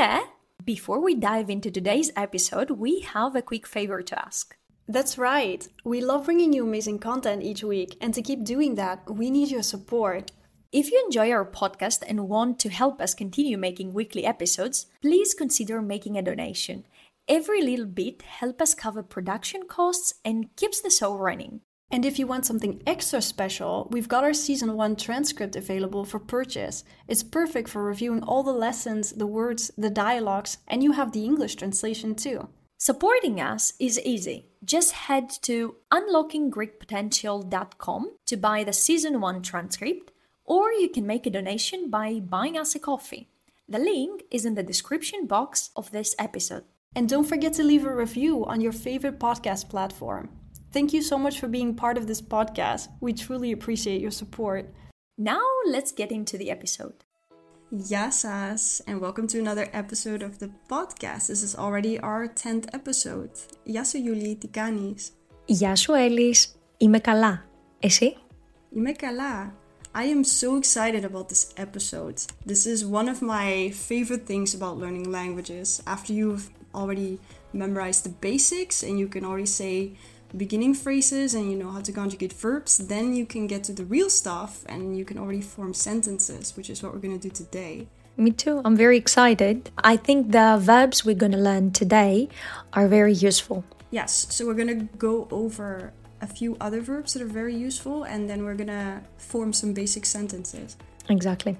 there? Before we dive into today's episode, we have a quick favor to ask. That's right. We love bringing you amazing content each week, and to keep doing that, we need your support. If you enjoy our podcast and want to help us continue making weekly episodes, please consider making a donation. Every little bit helps us cover production costs and keeps the show running. And if you want something extra special, we've got our season 1 transcript available for purchase. It's perfect for reviewing all the lessons, the words, the dialogues, and you have the English translation too. Supporting us is easy. Just head to unlockinggreekpotential.com to buy the season 1 transcript, or you can make a donation by buying us a coffee. The link is in the description box of this episode. And don't forget to leave a review on your favorite podcast platform. Thank you so much for being part of this podcast. We truly appreciate your support. Now, let's get into the episode. Γεια σας and welcome to another episode of the podcast. This is already our 10th episode. Γεια σου Γιούλη, τι κάνεις? Γεια σου Έλλης, είμαι καλά. Εσύ? Είμαι καλά. I am so excited about this episode. This is one of my favorite things about learning languages. After you've already memorized the basics and you can already say beginning phrases and you know how to conjugate verbs, then you can get to the real stuff and you can already form sentences, which is what we're going to do today. Me too. I'm very excited. I think the verbs we're going to learn today are very useful. Yes, so we're going to go over a few other verbs that are very useful and then we're going to form some basic sentences. Exactly.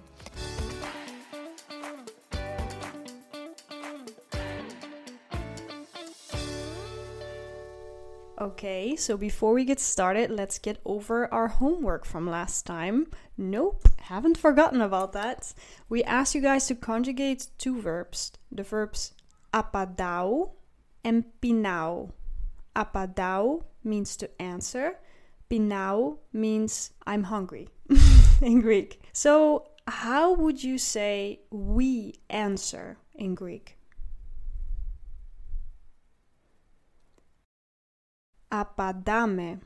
Okay, so before we get started, let's get over our homework from last time. Nope, haven't forgotten about that. We asked you guys to conjugate two verbs the verbs apadao and pinao. Apadao means to answer, pinao means I'm hungry in Greek. So, how would you say we answer in Greek? Appadame.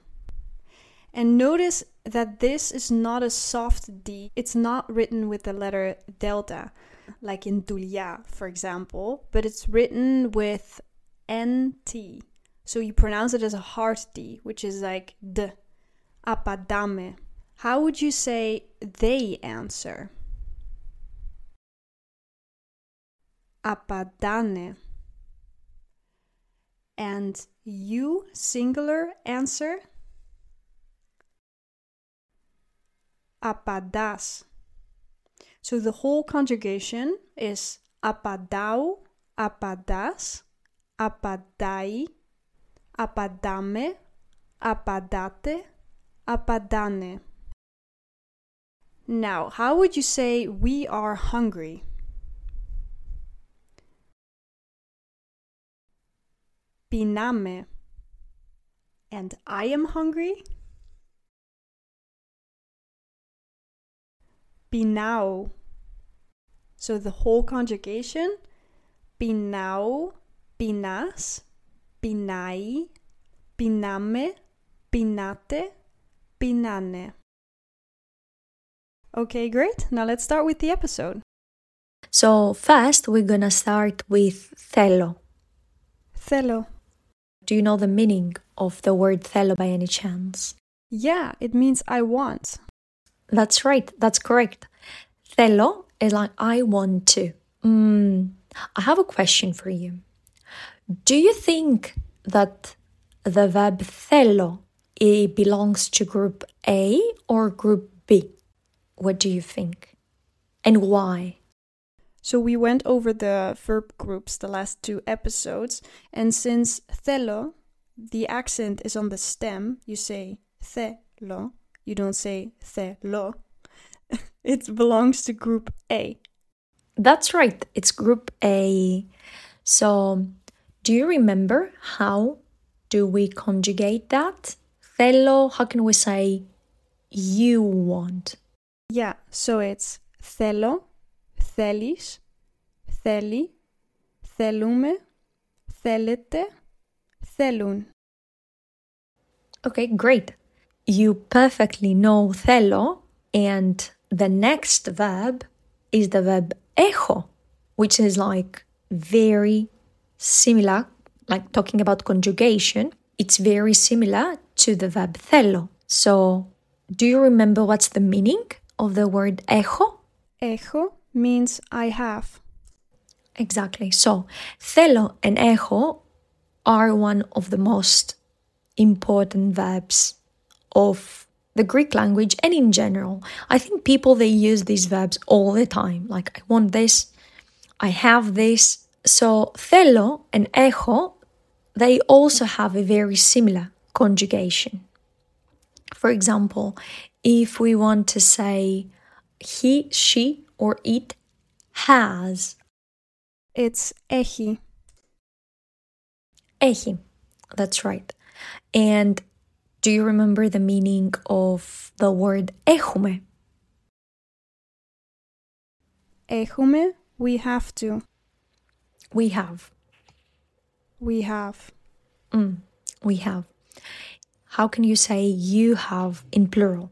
And notice that this is not a soft D. It's not written with the letter delta, like in Dulia, for example, but it's written with NT. So you pronounce it as a hard D, which is like D. Appadame. How would you say they answer? Appadane. And you singular answer apadas. So the whole conjugation is apadau, apadas, apadai, apadame, apadate, apadane. Now, how would you say we are hungry? Piname, And I am hungry. Pinau. So the whole conjugation pinau, pinas, pinai, piname, pinate, pinane. Okay, great. Now let's start with the episode. So, first, we're gonna start with Thelo. Thelo. Do you know the meaning of the word thelo by any chance? Yeah, it means I want. That's right, that's correct. Thelo is like I want to. Mm, I have a question for you. Do you think that the verb thelo it belongs to group A or group B? What do you think? And why? So we went over the verb groups the last two episodes, and since thelo, the accent is on the stem, you say thelo, you don't say thelo. it belongs to group A. That's right, it's group A. So, do you remember how do we conjugate that? Thelo, how can we say you want? Yeah, so it's thelo, thelis, θέλει, θέλουμε, θέλετε, θέλουν. Okay, great. You perfectly know θέλω and the next verb is the verb έχω. which is like very similar, like talking about conjugation, it's very similar to the verb θέλω. So, do you remember what's the meaning of the word έχω? Έχω means I have. Exactly. So, θέλω and έχω are one of the most important verbs of the Greek language and in general. I think people they use these verbs all the time. Like I want this, I have this. So θέλω and έχω they also have a very similar conjugation. For example, if we want to say he, she, or it has, It's έχει. έχει. That's right. And do you remember the meaning of the word έχουμε? Έχουμε, we have to. We have. We have. Mm, we have. How can you say you have in plural?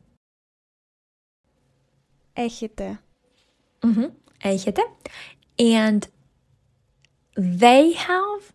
Έχετε. Mm-hmm. Έχετε. And they have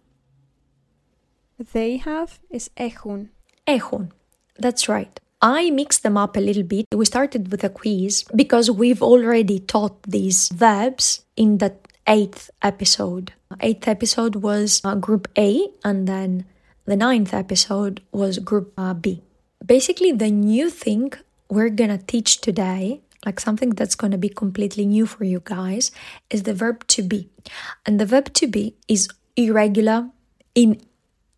They have is έχουν. Έχουν. That's right. I mixed them up a little bit. We started with a quiz because we've already taught these verbs in the eighth episode. Eighth episode was uh, group A, and then the ninth episode was group uh, B. Basically, the new thing we're gonna teach today, like something that's gonna be completely new for you guys, is the verb to be. And the verb to be is irregular in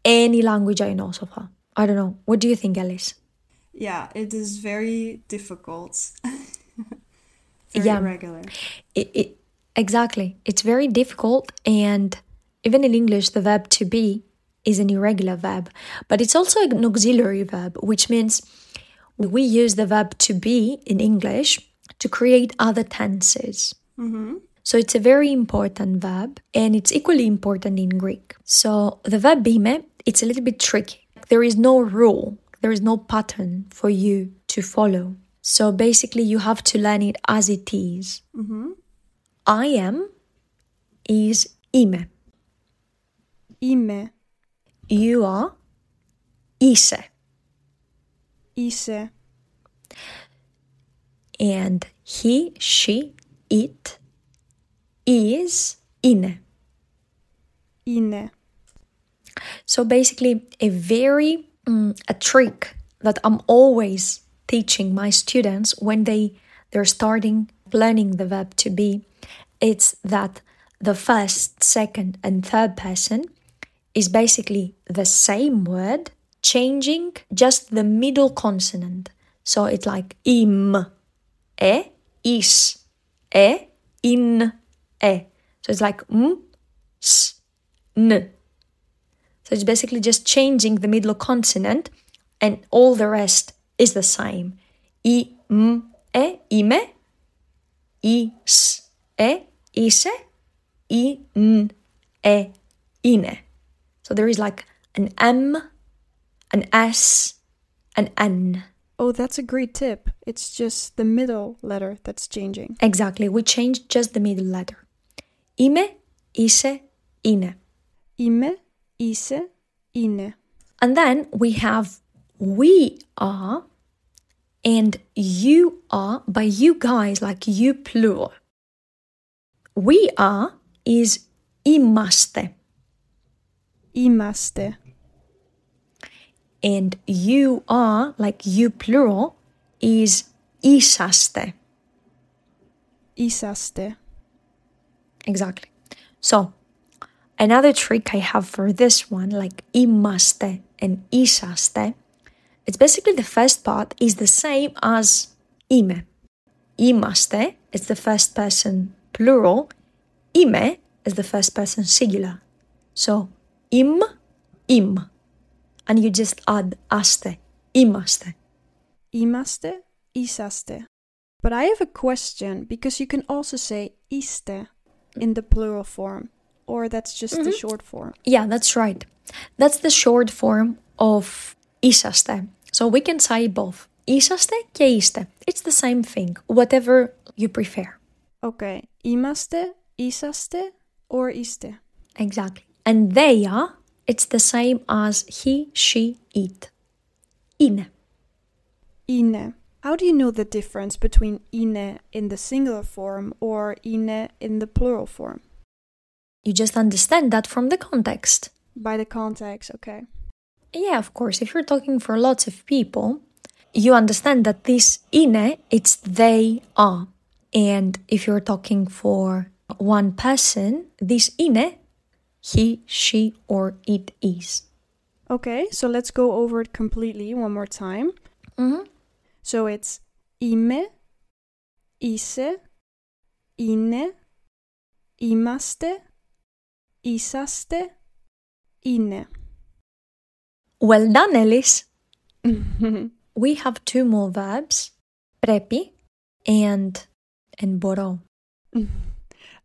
any language I know so far. I don't know. What do you think, Alice? Yeah, it is very difficult. Yeah. irregular. It, it, exactly. It's very difficult, and even in English, the verb to be is an irregular verb, but it's also an auxiliary verb, which means we use the verb to be in English to create other tenses. Mm-hmm. So it's a very important verb and it's equally important in Greek. So the verb bime, it's a little bit tricky. There is no rule, there is no pattern for you to follow. So basically, you have to learn it as it is. Mm-hmm. I am is ime. Ime. You are ise. Ise And he, she, it is είναι. Είναι. So basically, a very mm, a trick that I'm always teaching my students when they they're starting learning the verb to be, it's that the first, second, and third person is basically the same word, changing just the middle consonant. So it's like im, e, is, e, in, e. So it's like m, s, n. So it's basically just changing the middle consonant and all the rest is the same. I, m, e, ime, i, s, e, ise, i, n, e, ine. So there is like an M, an S, an N. Oh, that's a great tip. It's just the middle letter that's changing. Exactly, we changed just the middle letter. Ime, ise, ine. Είμαι, είσαι, είναι. And then we have we are and you are by you guys, like you plural. We are is είμαστε Είμαστε. and you are, like you plural, is isaste. Isaste. Exactly. So, another trick I have for this one, like imaste and isaste, it's basically the first part is the same as ime. Imaste is the first person plural, ime is the first person singular. So, im, im And you just add aste, είμαστε. Είμαστε, είσαστε. But I have a question because you can also say είστε in the plural form, or that's just the short form. Yeah, that's right. That's the short form of είσαστε. So we can say both. Είσαστε και είστε. It's the same thing, whatever you prefer. Okay, είμαστε, είσαστε, or iste. Exactly. And they are, it's the same as he, she, it. Ine. Ine. How do you know the difference between ine in the singular form or ine in the plural form? You just understand that from the context. By the context, okay. Yeah, of course. If you're talking for lots of people, you understand that this ine, it's they are. And if you're talking for one person, this ine, he, she, or it is. Okay, so let's go over it completely one more time. Mm-hmm. So it's ime, ise, ine, imaste, isaste, ine. Well done, Ellis. we have two more verbs, prepi and and borò.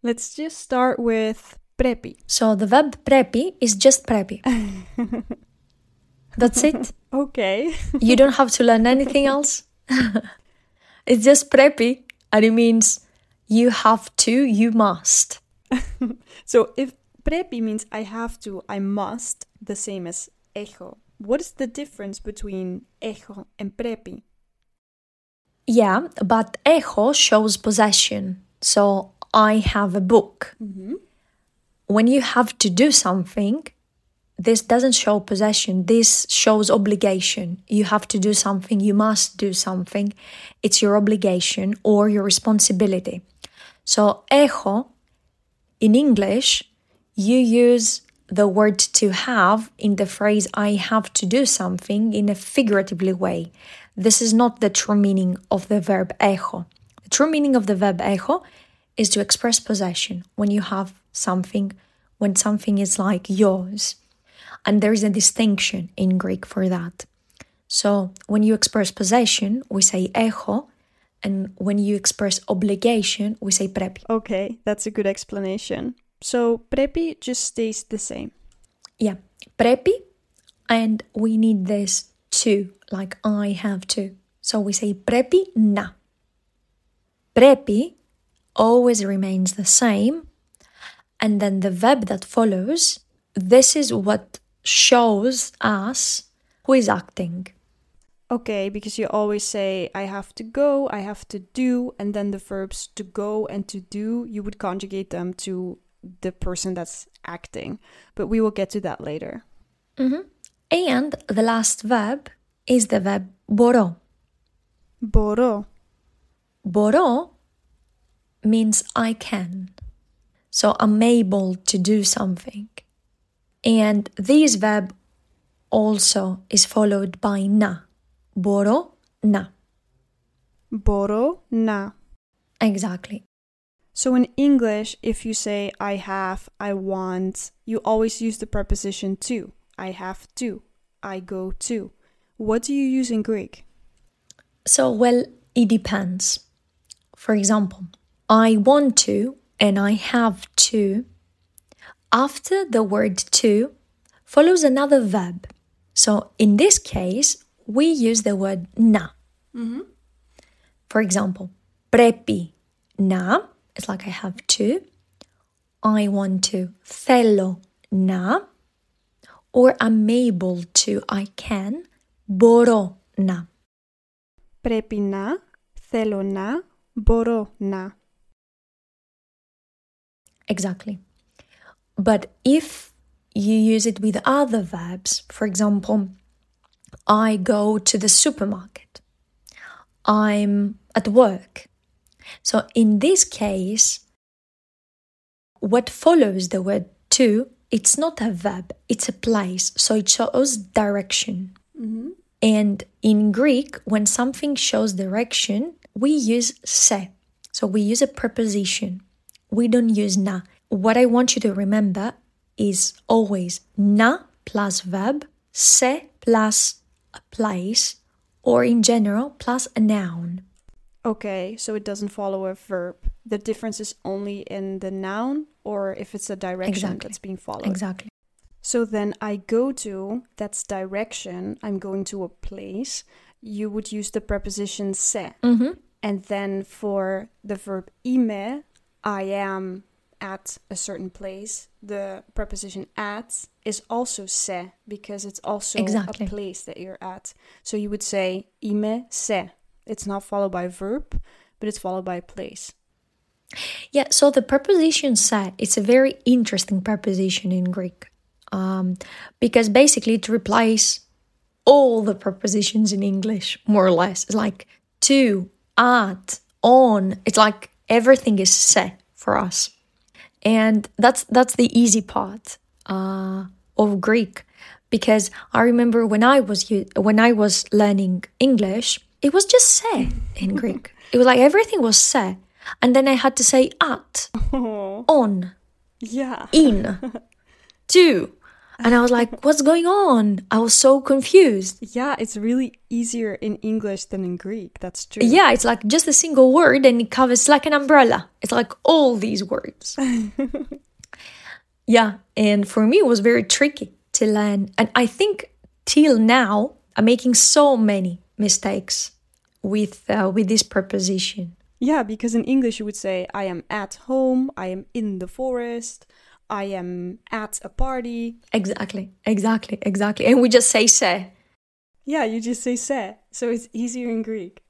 Let's just start with prepi. So the verb prepi is just prepi. That's it. Okay. You don't have to learn anything else. it's just prepi, and it means you have to, you must. So if prepi means I have to, I must, the same as echo. What is the difference between echo and prepi? Yeah, but echo shows possession. So I have a book. Mm-hmm. When you have to do something, this doesn't show possession. This shows obligation. You have to do something, you must do something. It's your obligation or your responsibility. So, echo in English, you use the word to have in the phrase I have to do something in a figuratively way. This is not the true meaning of the verb echo. The true meaning of the verb echo is to express possession when you have something, when something is like yours. And there is a distinction in Greek for that. So when you express possession, we say echo, and when you express obligation, we say prepi. Okay, that's a good explanation. So prepi just stays the same. Yeah, prepi, and we need this to, like I have to. So we say prepi na. Prepi always remains the same, and then the verb that follows, this is what shows us who is acting. Okay, because you always say, I have to go, I have to do, and then the verbs to go and to do, you would conjugate them to the person that's acting. But we will get to that later. Mm-hmm. And the last verb is the verb boró. Boró. Boró means I can. So I'm able to do something. And this verb also is followed by na. Boro na. Boro na. Exactly. So in English, if you say I have, I want, you always use the preposition to. I have to. I go to. What do you use in Greek? So, well, it depends. For example, I want to and I have to, after the word to follows another verb. So in this case, we use the word na. Mm-hmm. For example, prepi na, it's like I have to. I want to, thelo na. Or I'm able to, I can, boro na. "prepi na," θέλω na," "boro na." Exactly. But if you use it with other verbs, for example, I go to the supermarket, I'm at work. So in this case, what follows the word to, it's not a verb, it's a place. So it shows direction. Mm-hmm. And in Greek, when something shows direction, we use se. So we use a preposition. We don't use na. What I want you to remember is always na plus verb, se plus a place, or in general, plus a noun. Okay, so it doesn't follow a verb. The difference is only in the noun or if it's a direction Exactly. that's being followed. Exactly. So then I go to, that's direction, I'm going to a place. You would use the preposition se. Mm-hmm. And then for the verb ime, I am at a certain place, the preposition at is also se because it's also Exactly. a place that you're at. So you would say ime se. It's not followed by a verb, but it's followed by a place. Yeah, so the preposition se, it's a very interesting preposition in Greek. Um, because basically it replies all the prepositions in English, more or less. It's like to, at, on. It's like everything is se for us. And that's that's the easy part uh, of Greek. Because I remember when I was when I was learning English, it was just se in Greek. It was like everything was se. And then I had to say at, on, yeah. in, to. And I was like, what's going on? I was so confused. Yeah, it's really easier in English than in Greek. That's true. Yeah, it's like just a single word and it covers like an umbrella. It's like all these words. yeah, and for me, it was very tricky to learn. And I think till now, I'm making so many mistakes with uh, with this preposition. Yeah, because in English you would say, I am at home, I am in the forest, I am at a party. Exactly, exactly, exactly. And we just say se. Yeah, you just say se. So it's easier in Greek.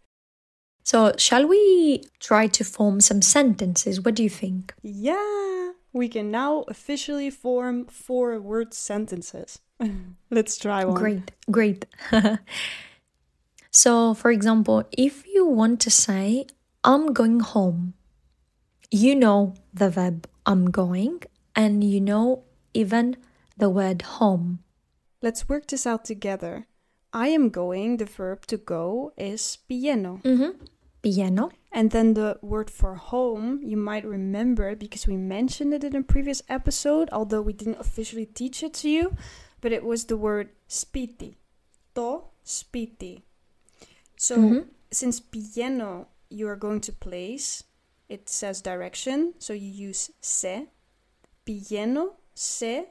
So, shall we try to form some sentences? What do you think? Yeah, we can now officially form four word sentences. Let's try one. Great, great. so, for example, if you want to say, I'm going home, you know the verb I'm going, and you know even the word home. Let's work this out together. I am going, the verb to go is pieno. Mm-hmm. Pieno. And then the word for home, you might remember because we mentioned it in a previous episode, although we didn't officially teach it to you, but it was the word spiti. To spiti. So Mhm. since pieno you are going to place, it says direction, so you use se Pieno se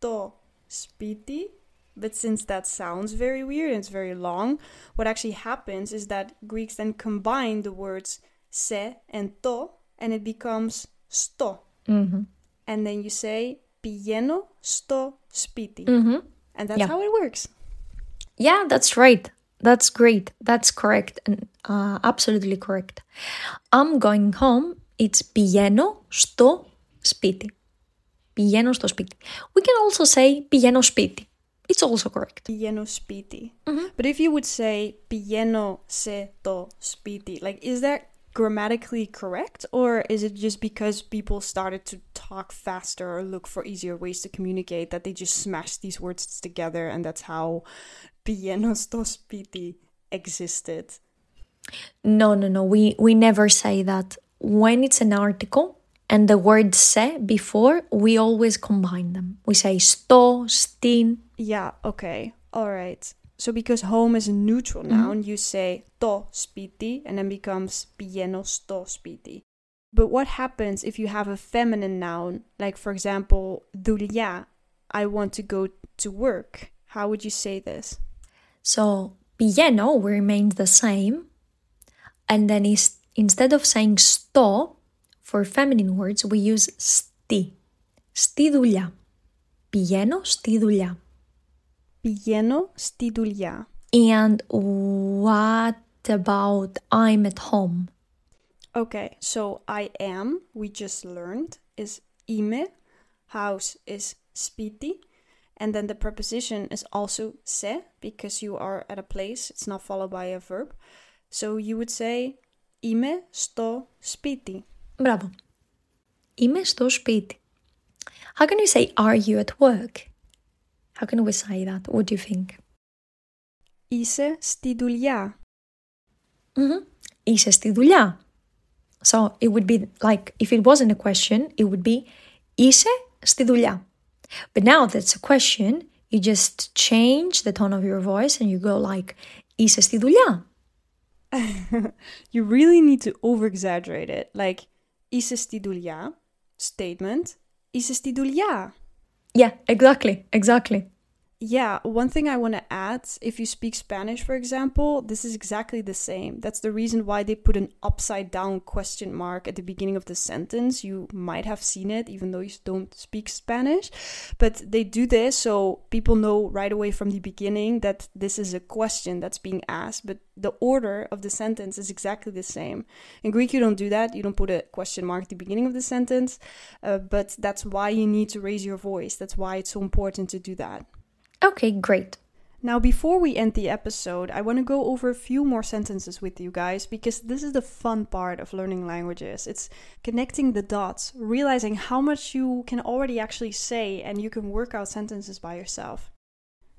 to spiti. But since that sounds very weird and it's very long, what actually happens is that Greeks then combine the words se and to, and it becomes sto. Mm-hmm. And then you say pieno sto spiti. Mm-hmm. And that's Yeah. how it works. Yeah, that's right. That's great. That's correct and uh, absolutely correct. I'm going home. It's pieno στο σπίτι. Πηγαίνω στο σπίτι. We can also say πηγαίνω σπίτι. It's also correct. Πηγαίνω σπίτι. Mm-hmm. But if you would say πηγαίνω σε το σπίτι, like is that grammatically correct or is it just because people started to talk faster or look for easier ways to communicate that they just smashed these words together and that's how pieno sto spiti existed no no no we we never say that when it's an article and the word se before, we always combine them. We say sto, stin. Yeah, okay. All right. So because home is a neutral mm -hmm. noun, you say to spiti and then becomes pieno sto spiti. But what happens if you have a feminine noun, like for example, dulia, I want to go to work? How would you say this? So pieno remains the same. And then instead of saying sto, for feminine words, we use sti. Στη δουλειά. Πηγαίνω στη δουλειά. Pieno sti dulia. And what about I'm at home? Okay, so I am, we just learned, is ime, house is spiti, and then the preposition is also se, because you are at a place, it's not followed by a verb. So you would say ime sto spiti. Μπράβο. Είμαι στο σπίτι. How can we say are you at work? How can we say that? What do you think? Είσαι στη δουλειά. Mm-hmm. Είσαι στη δουλειά. So it would be like if it wasn't a question, it would be είσαι στη δουλειά. But now that's a question, you just change the tone of your voice and you go like είσαι στη δουλειά. you really need to over exaggerate it. Like, είσαι στη δουλειά, statement, είσαι στη δουλειά. Yeah, exactly, exactly. yeah, one thing I want to add if you speak Spanish, for example, this is exactly the same. That's the reason why they put an upside down question mark at the beginning of the sentence. You might have seen it, even though you don't speak Spanish. But they do this so people know right away from the beginning that this is a question that's being asked. But the order of the sentence is exactly the same. In Greek, you don't do that. You don't put a question mark at the beginning of the sentence. Uh, but that's why you need to raise your voice. That's why it's so important to do that. Okay, great. Now, before we end the episode, I want to go over a few more sentences with you guys because this is the fun part of learning languages. It's connecting the dots, realizing how much you can already actually say, and you can work out sentences by yourself.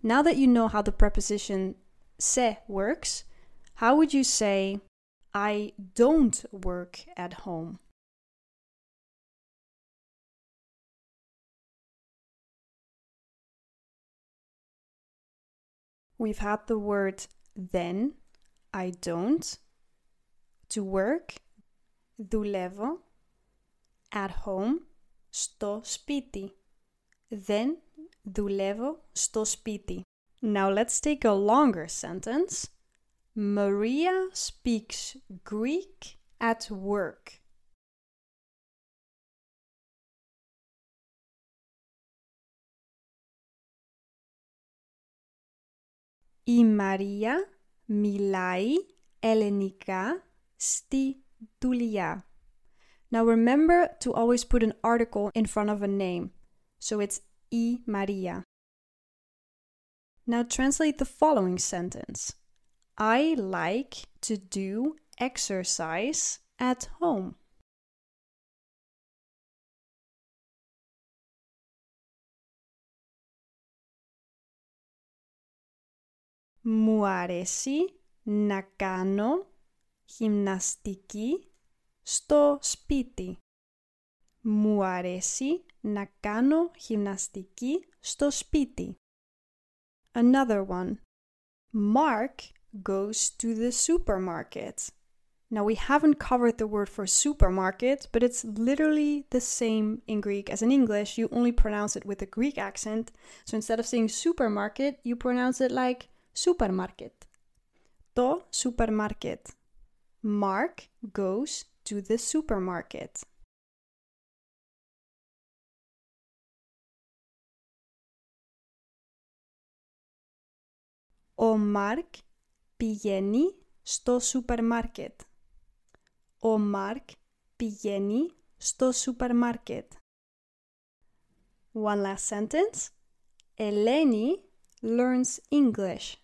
Now that you know how the preposition se works, how would you say, I don't work at home? We've had the word then, I don't, to work, δουλεύω, at home, στο σπίτι. Δεν δουλεύω στο σπίτι. Now let's take a longer sentence. Maria speaks Greek at work. i Maria Milai Elenika Stitulia. Now remember to always put an article in front of a name. So it's i Maria. Now translate the following sentence. I like to do exercise at home. Μου αρέσει να κάνω γυμναστική στο σπίτι. Μου αρέσει να κάνω γυμναστική στο σπίτι. Another one. Mark goes to the supermarket. Now, we haven't covered the word for supermarket, but it's literally the same in Greek as in English. You only pronounce it with a Greek accent. So instead of saying supermarket, you pronounce it like supermarket. Το supermarket. Mark goes to the supermarket. Ο Μάρκ πηγαίνει στο σούπερ μάρκετ. Ο Μάρκ πηγαίνει στο σούπερ μάρκετ. One last sentence. Eleni learns English.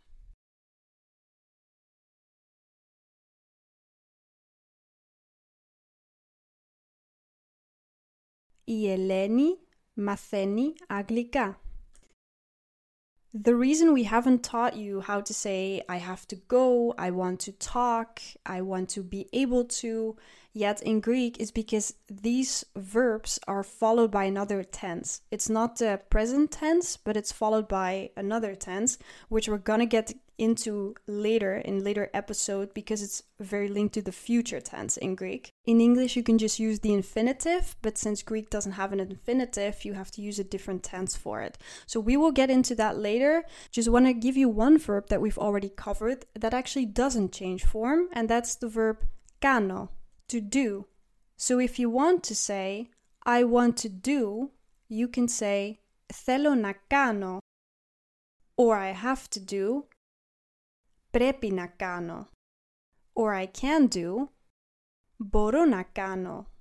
Eleni Matheni Aglika. The reason we haven't taught you how to say, I have to go, I want to talk, I want to be able to, yet in Greek is because these verbs are followed by another tense. It's not the present tense, but it's followed by another tense, which we're gonna get into later in later episode because it's very linked to the future tense in Greek. In English you can just use the infinitive, but since Greek doesn't have an infinitive, you have to use a different tense for it. So we will get into that later. Just want to give you one verb that we've already covered that actually doesn't change form, and that's the verb κάνω, to do. So if you want to say I want to do, you can say θέλω να κάνω or I have to do πρέπει να κάνω. Or I can do, μπορώ να κάνω.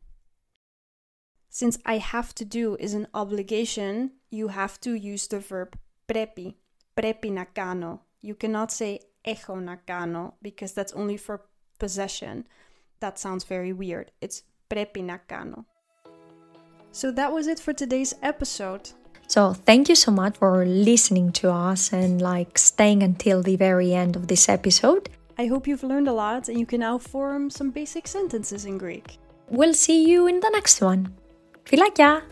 Since I have to do is an obligation, you have to use the verb πρέπει. Πρέπει να κάνω. You cannot say έχω να κάνω because that's only for possession. That sounds very weird. It's πρέπει να κάνω. So that was it for today's episode. So, thank you so much for listening to us and like staying until the very end of this episode. I hope you've learned a lot and you can now form some basic sentences in Greek. We'll see you in the next one. Φιλάκια!